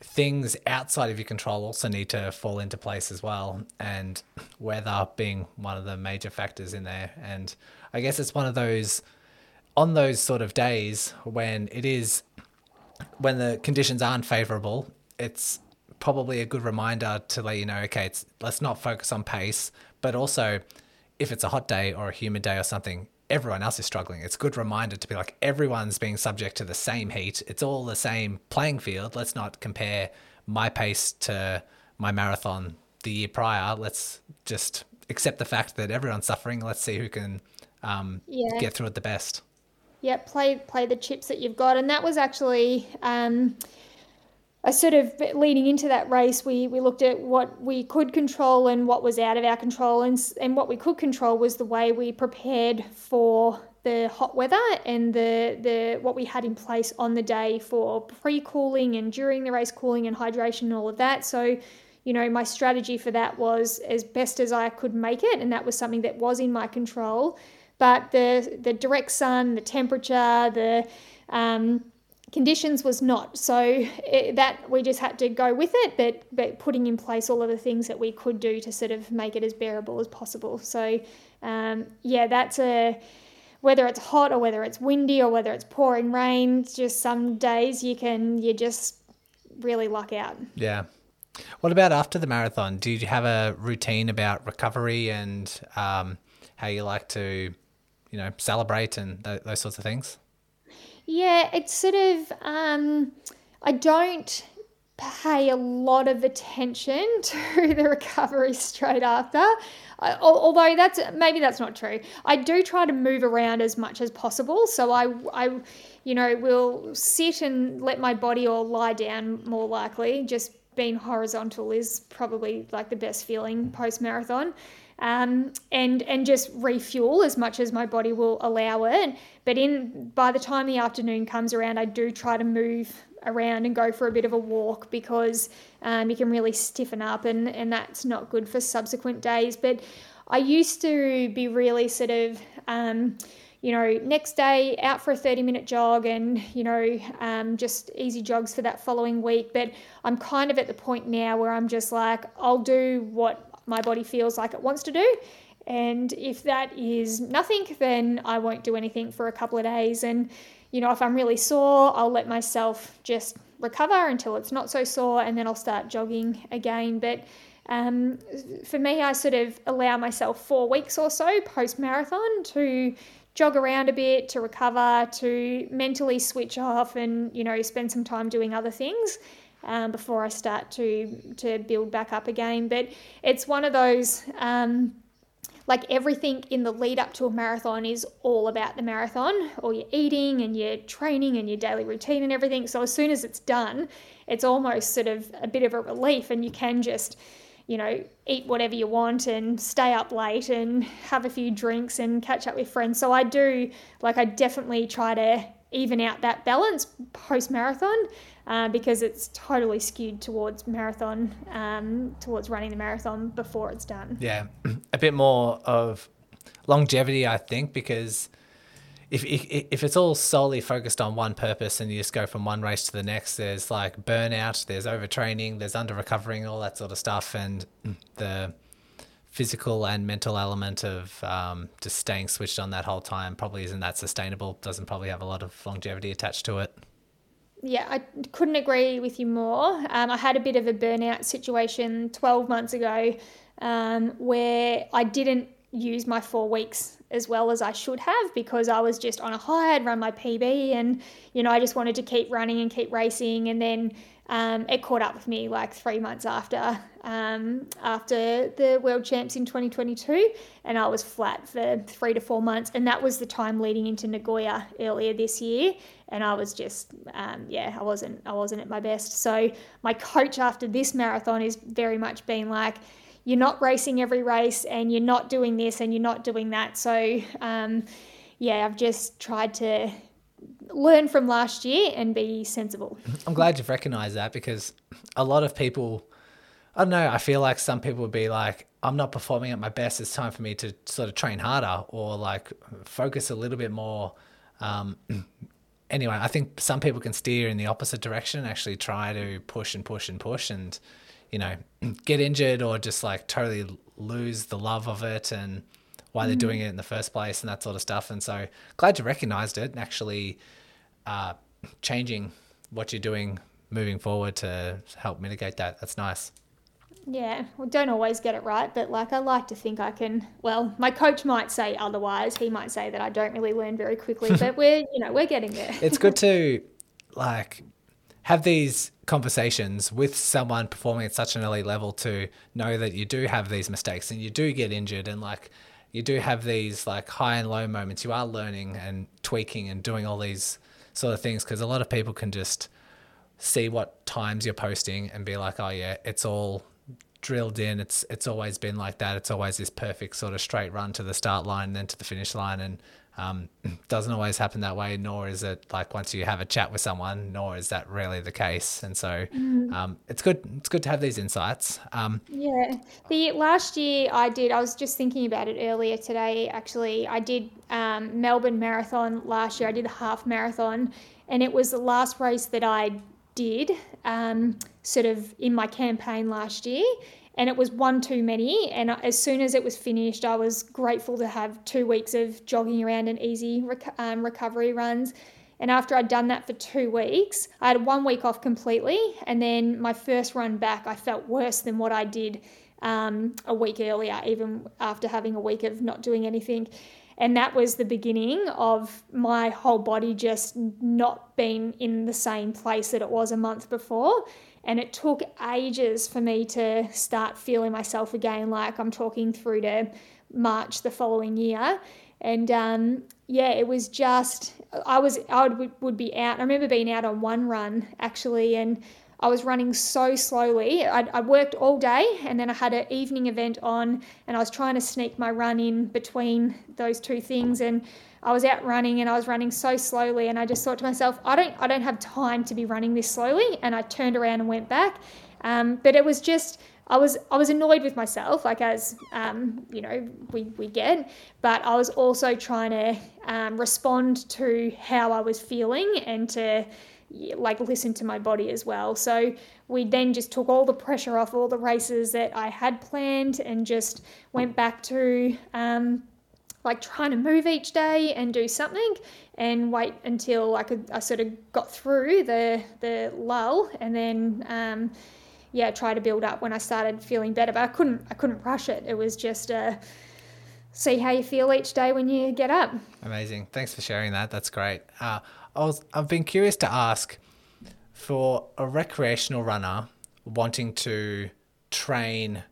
things outside of your control also need to fall into place as well. And weather being one of the major factors in there. And I guess it's one of those on those sort of days when it is when the conditions aren't favorable, it's probably a good reminder to let you know, okay, it's let's not focus on pace, but also if it's a hot day or a humid day or something, everyone else is struggling. It's a good reminder to be like everyone's being subject to the same heat. It's all the same playing field. Let's not compare my pace to my marathon the year prior. Let's just accept the fact that everyone's suffering. Let's see who can um, Yeah. get through it the best. Yeah, play play the chips that you've got, and that was actually um, a sort of leading into that race. We we looked at what we could control and what was out of our control, and and what we could control was the way we prepared for the hot weather and the the what we had in place on the day for pre cooling and during the race cooling and hydration and all of that. So. You know, my strategy for that was as best as I could make it, and that was something that was in my control but the the direct sun, the temperature, the um, conditions was not. So it, that we just had to go with it, but but putting in place all of the things that we could do to sort of make it as bearable as possible. So um, yeah, that's a whether it's hot or whether it's windy or whether it's pouring rain, just some days you can you just really luck out. Yeah. What about after the marathon? Do you have a routine about recovery and um, how you like to, you know, celebrate and th- those sorts of things? Yeah, it's sort of. Um, I don't pay a lot of attention to the recovery straight after. I, although that's maybe that's not true. I do try to move around as much as possible. So I, I, you know, will sit and let my body or lie down more likely. Just being horizontal is probably like the best feeling post marathon. Um, and and just refuel as much as my body will allow it. But in by the time the afternoon comes around, I do try to move around and go for a bit of a walk because um, you can really stiffen up and, and that's not good for subsequent days. But I used to be really sort of, um, you know, next day out for a 30 minute jog and, you know, um, just easy jogs for that following week. But I'm kind of at the point now where I'm just like, I'll do what my body feels like it wants to do. And if that is nothing, then I won't do anything for a couple of days. And you know, if I'm really sore, I'll let myself just recover until it's not so sore and then I'll start jogging again. But um, for me, I sort of allow myself four weeks or so post marathon to jog around a bit, to recover, to mentally switch off and, you know, spend some time doing other things. Um, before I start to to build back up again, but it's one of those um, like everything in the lead up to a marathon is all about the marathon, all your eating and your training and your daily routine and everything. So as soon as it's done, it's almost sort of a bit of a relief, and you can just, you know, eat whatever you want and stay up late and have a few drinks and catch up with friends. So I do, like, I definitely try to even out that balance post marathon uh, because it's totally skewed towards marathon, um, towards running the marathon before it's done. Yeah, a bit more of longevity, I think, because if, if if it's all solely focused on one purpose and you just go from one race to the next, there's like burnout, there's overtraining, there's under recovering, all that sort of stuff, and the physical and mental element of um, just staying switched on that whole time probably isn't that sustainable. Doesn't probably have a lot of longevity attached to it yeah, I couldn't agree with you more. Um, I had a bit of a burnout situation 12 months ago um, where I didn't use my four weeks as well as I should have because I was just on a high. I'd run my PB and, you know, I just wanted to keep running and keep racing. And then um, it caught up with me like three months after um, after the World Champs in 2022, and I was flat for three to four months, and that was the time leading into Nagoya earlier this year, and I was just um, yeah, I wasn't I wasn't at my best. So my coach after this marathon is very much been like. You're not racing every race, and you're not doing this, and you're not doing that. So, um, yeah, I've just tried to learn from last year and be sensible. I'm glad you've recognized that because a lot of people, I don't know, I feel like some people would be like, I'm not performing at my best. It's time for me to sort of train harder or like focus a little bit more. Um, anyway, I think some people can steer in the opposite direction and actually try to push and push and push and, you know, get injured or just like totally lose the love of it and why they're doing it in the first place and that sort of stuff. And so glad you recognized it and actually uh, changing what you're doing moving forward to help mitigate that. That's nice. Yeah, well, don't always get it right, but like I like to think I can. Well, my coach might say otherwise. He might say that I don't really learn very quickly, but we're you know we're getting there. it's good to like have these conversations with someone performing at such an elite level to know that you do have these mistakes and you do get injured and like you do have these like high and low moments. You are learning and tweaking and doing all these sort of things because a lot of people can just see what times you're posting and be like, oh yeah, it's all drilled in. It's it's always been like that. It's always this perfect sort of straight run to the start line then to the finish line and um, doesn't always happen that way, nor is it like once you have a chat with someone, nor is that really the case. And so mm. um, it's good. It's good to have these insights. Um, yeah, the last year I did. I was just thinking about it earlier today. Actually, I did um, Melbourne Marathon last year. I did a half marathon, and it was the last race that I did um, sort of in my campaign last year and it was one too many. And as soon as it was finished, I was grateful to have two weeks of jogging around and easy rec- um, recovery runs. And after I'd done that for two weeks, I had one week off completely. And then my first run back, I felt worse than what I did um, a week earlier, even after having a week of not doing anything. And that was the beginning of my whole body just not being in the same place that it was a month before. And it took ages for me to start feeling myself again, like I'm talking through to March the following year. And um, yeah, it was just, I was, I would, would be out. I remember being out on one run actually, and I was running so slowly. I, I worked all day and then I had an evening event on and I was trying to sneak my run in between those two things and I was out running and I was running so slowly and I just thought to myself, I don't I don't have time to be running this slowly and I turned around and went back. Um, but it was just I was I was annoyed with myself, like as um, you know we, we get, but I was also trying to um, respond to how I was feeling and to like listen to my body as well. So we then just took all the pressure off all the races that I had planned and just went back to um, like trying to move each day and do something and wait until I could I sort of got through the the lull and then um, yeah try to build up when I started feeling better. But I couldn't I couldn't rush it. It was just uh, see how you feel each day when you get up. Amazing. Thanks for sharing that. That's great. Uh, I was, I've been curious to ask for a recreational runner wanting to train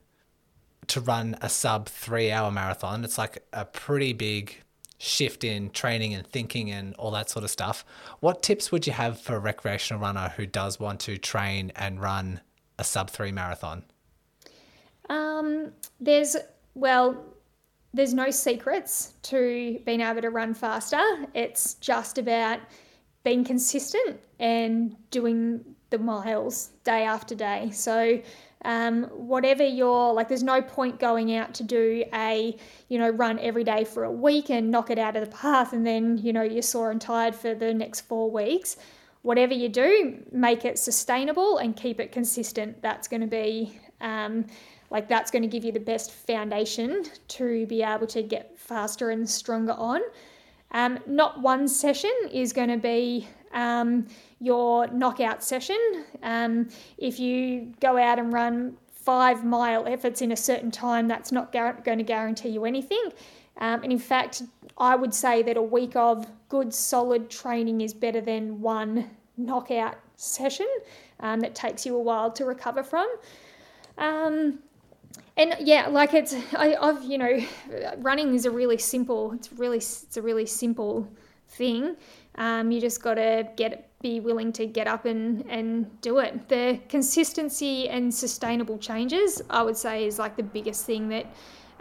to run a sub three hour marathon. It's like a pretty big shift in training and thinking and all that sort of stuff. What tips would you have for a recreational runner who does want to train and run a sub three marathon? Um, there's, well, there's no secrets to being able to run faster. It's just about being consistent and doing the miles day after day. So, um, whatever you're like, there's no point going out to do a, you know, run every day for a week and knock it out of the path, and then, you know, you're sore and tired for the next four weeks. Whatever you do, make it sustainable and keep it consistent. That's going to be, um, like, that's going to give you the best foundation to be able to get faster and stronger on. Um, not one session is going to be um, your knockout session. Um, if you go out and run five mile efforts in a certain time, that's not gar- going to guarantee you anything. Um, and in fact, I would say that a week of good, solid training is better than one knockout session um, that takes you a while to recover from. Um, and yeah, like it's I, I've you know, running is a really simple. It's really it's a really simple thing. Um, you just got to get be willing to get up and and do it. The consistency and sustainable changes, I would say, is like the biggest thing that.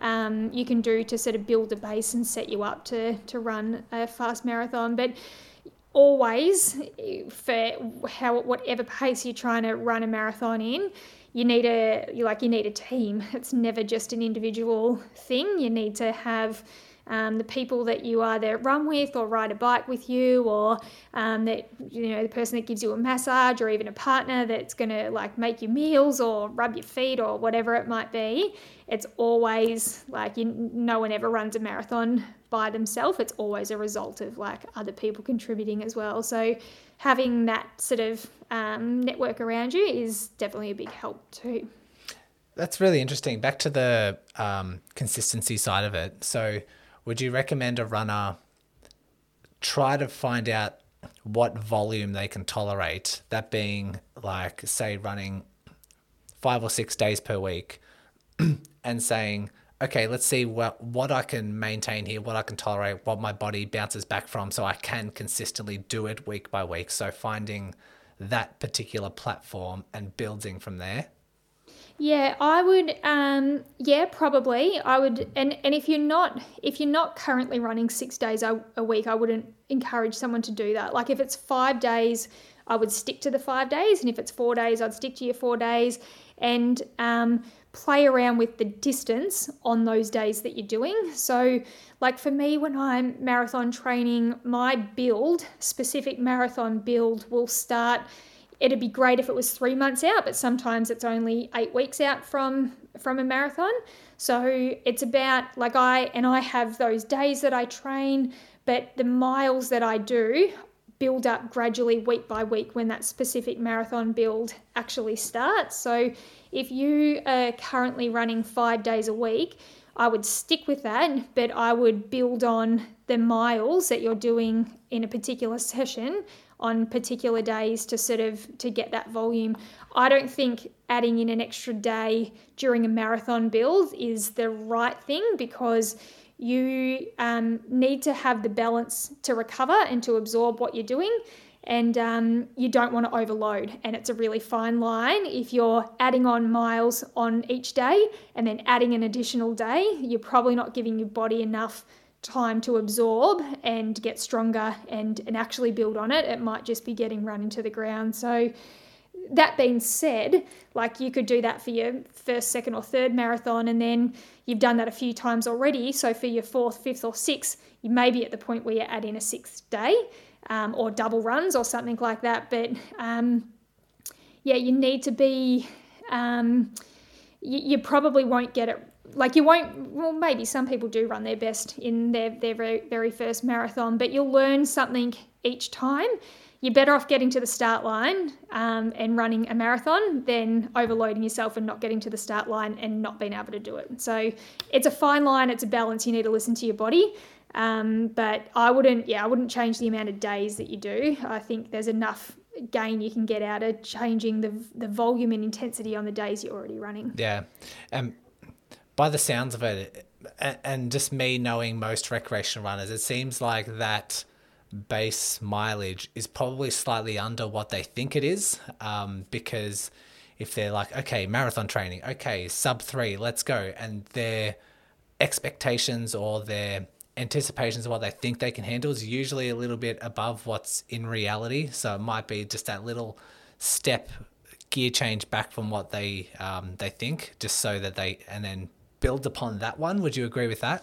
Um, you can do to sort of build a base and set you up to, to run a fast marathon. But always, for how whatever pace you're trying to run a marathon in, you need a you like you need a team. It's never just an individual thing. You need to have um, the people that you either run with or ride a bike with you, or um, that you know the person that gives you a massage, or even a partner that's going to like make you meals or rub your feet or whatever it might be. It's always like you, no one ever runs a marathon by themselves. It's always a result of like other people contributing as well. So having that sort of um, network around you is definitely a big help too. That's really interesting. Back to the um, consistency side of it. So, would you recommend a runner try to find out what volume they can tolerate? That being like, say, running five or six days per week and saying, okay, let's see what what I can maintain here, what I can tolerate, what my body bounces back from, so I can consistently do it week by week. So finding that particular platform and building from there. Yeah, I would. Um, yeah, probably. I would. And and if you're not if you're not currently running six days a, a week, I wouldn't encourage someone to do that. Like if it's five days, I would stick to the five days, and if it's four days, I'd stick to your four days. And um, play around with the distance on those days that you're doing. So, like for me, when I'm marathon training, my build, specific marathon build, will start. It'd be great if it was three months out, but sometimes it's only eight weeks out from from a marathon. So it's about like I and I have those days that I train, but the miles that I do build up gradually week by week when that specific marathon build actually starts. So if you are currently running 5 days a week, I would stick with that, but I would build on the miles that you're doing in a particular session on particular days to sort of to get that volume. I don't think adding in an extra day during a marathon build is the right thing because you um, need to have the balance to recover and to absorb what you're doing and um, you don't want to overload. And it's a really fine line. If you're adding on miles on each day and then adding an additional day, you're probably not giving your body enough time to absorb and get stronger and, and actually build on it. It might just be getting run into the ground. So, that being said, like you could do that for your first, second, or third marathon, and then you've done that a few times already. So for your fourth, fifth, or sixth, you may be at the point where you add in a sixth day um, or double runs or something like that. But um, yeah, you need to be, um, you, you, probably won't get it. Like you won't, well, maybe some people do run their best in their, their very, very first marathon, but you'll learn something each time. You're better off getting to the start line um, and running a marathon than overloading yourself and not getting to the start line and not being able to do it. So it's a fine line, it's a balance. You need to listen to your body. Um, but I wouldn't, yeah, I wouldn't change the amount of days that you do. I think there's enough gain you can get out of changing the the volume and intensity on the days you're already running. Yeah, and by the sounds of it, and just me knowing most recreational runners, it seems like that base mileage is probably slightly under what they think it is, um, because if they're like, okay, marathon training, okay, sub three, let's go, and their expectations or their anticipations of what they think they can handle is usually a little bit above what's in reality. So it might be just that little step gear change back from what they um, they think, just so that they and then build upon that one. Would you agree with that?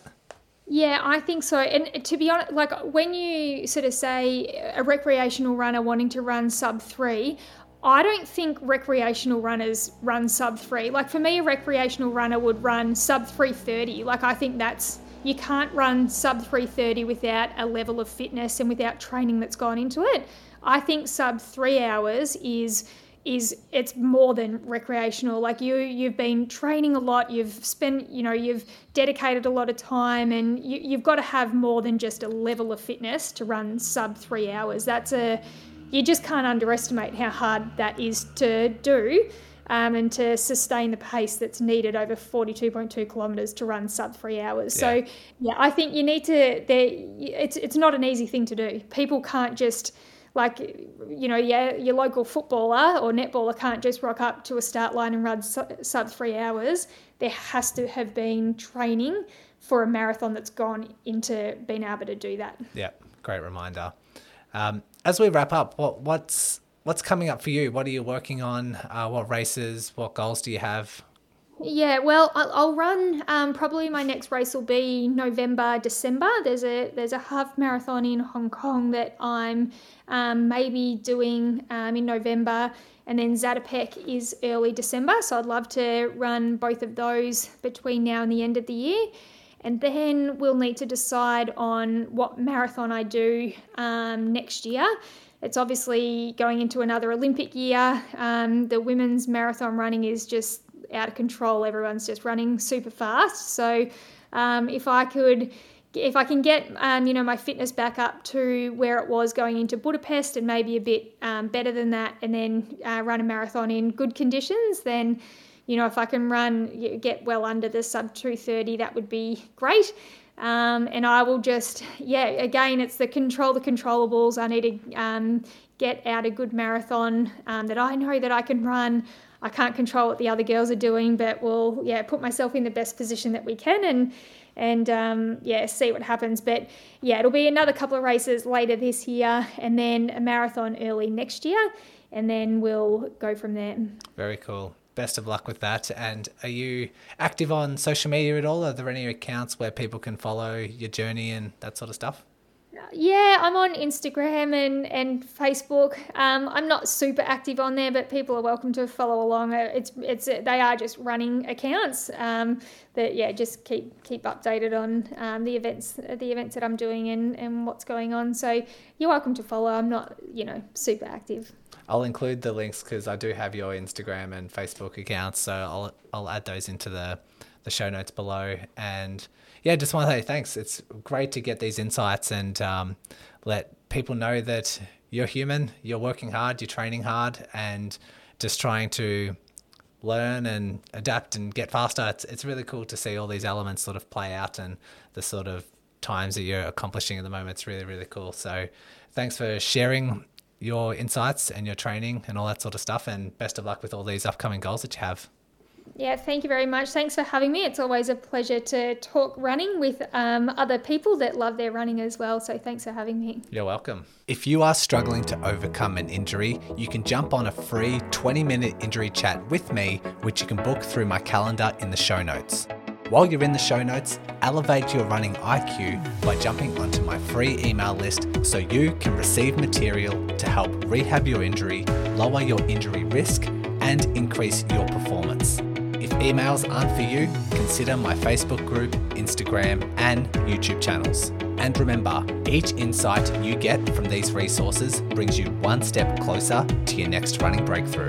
Yeah, I think so. And to be honest, like when you sort of say a recreational runner wanting to run sub three, I don't think recreational runners run sub three. Like for me, a recreational runner would run sub 330. Like I think that's you can't run sub 330 without a level of fitness and without training that's gone into it. I think sub three hours is is it's more than recreational like you you've been training a lot you've spent you know you've dedicated a lot of time and you, you've got to have more than just a level of fitness to run sub three hours that's a you just can't underestimate how hard that is to do um, and to sustain the pace that's needed over 42.2 kilometres to run sub three hours. Yeah. So, yeah, I think you need to, there it's, it's not an easy thing to do. People can't just, like, you know, yeah, your local footballer or netballer can't just rock up to a start line and run sub three hours. There has to have been training for a marathon that's gone into being able to do that. Yeah, great reminder. Um, as we wrap up, what what's what's coming up for you? What are you working on? Uh, what races? What goals do you have? Yeah, well, I'll run. Um, probably my next race will be November, December. There's a there's a half marathon in Hong Kong that I'm um, maybe doing um, in November, and then Zatopek is early December. So I'd love to run both of those between now and the end of the year, and then we'll need to decide on what marathon I do um, next year. It's obviously going into another Olympic year. Um, the women's marathon running is just out of control. Everyone's just running super fast. So um, if I could if I can get um, you know my fitness back up to where it was going into Budapest and maybe a bit um, better than that, and then uh, run a marathon in good conditions, then you know if I can run get well under the sub 230, that would be great. Um, and I will just, yeah, again, it's the control the controllables. I need to um, get out a good marathon um, that I know that I can run. I can't control what the other girls are doing, but we'll, yeah, put myself in the best position that we can and, and um, yeah, see what happens. But yeah, it'll be another couple of races later this year and then a marathon early next year. And then we'll go from there. Very cool best of luck with that. And are you active on social media at all? Are there any accounts where people can follow your journey and that sort of stuff? Yeah, I'm on Instagram and, and Facebook. Um, I'm not super active on there, but people are welcome to follow along. Uh, it's it's they are just running accounts um, that yeah, just keep keep updated on um, the events the events that I'm doing and, and what's going on. So you're welcome to follow. I'm not you know super active. I'll include the links because I do have your Instagram and Facebook accounts, so I'll I'll add those into the the show notes below and yeah, just want to say thanks. It's great to get these insights and um, let people know that you're human, you're working hard, you're training hard, and just trying to learn and adapt and get faster. It's, it's really cool to see all these elements sort of play out and the sort of times that you're accomplishing at the moment. It's really, really cool. So thanks for sharing your insights and your training and all that sort of stuff. And best of luck with all these upcoming goals that you have. Yeah, thank you very much. Thanks for having me. It's always a pleasure to talk running with um, other people that love their running as well. So thanks for having me. You're welcome. If you are struggling to overcome an injury, you can jump on a free 20 minute injury chat with me, which you can book through my calendar in the show notes. While you're in the show notes, elevate your running IQ by jumping onto my free email list so you can receive material to help rehab your injury, lower your injury risk, and increase your performance. If emails aren't for you, consider my Facebook group, Instagram, and YouTube channels. And remember, each insight you get from these resources brings you one step closer to your next running breakthrough.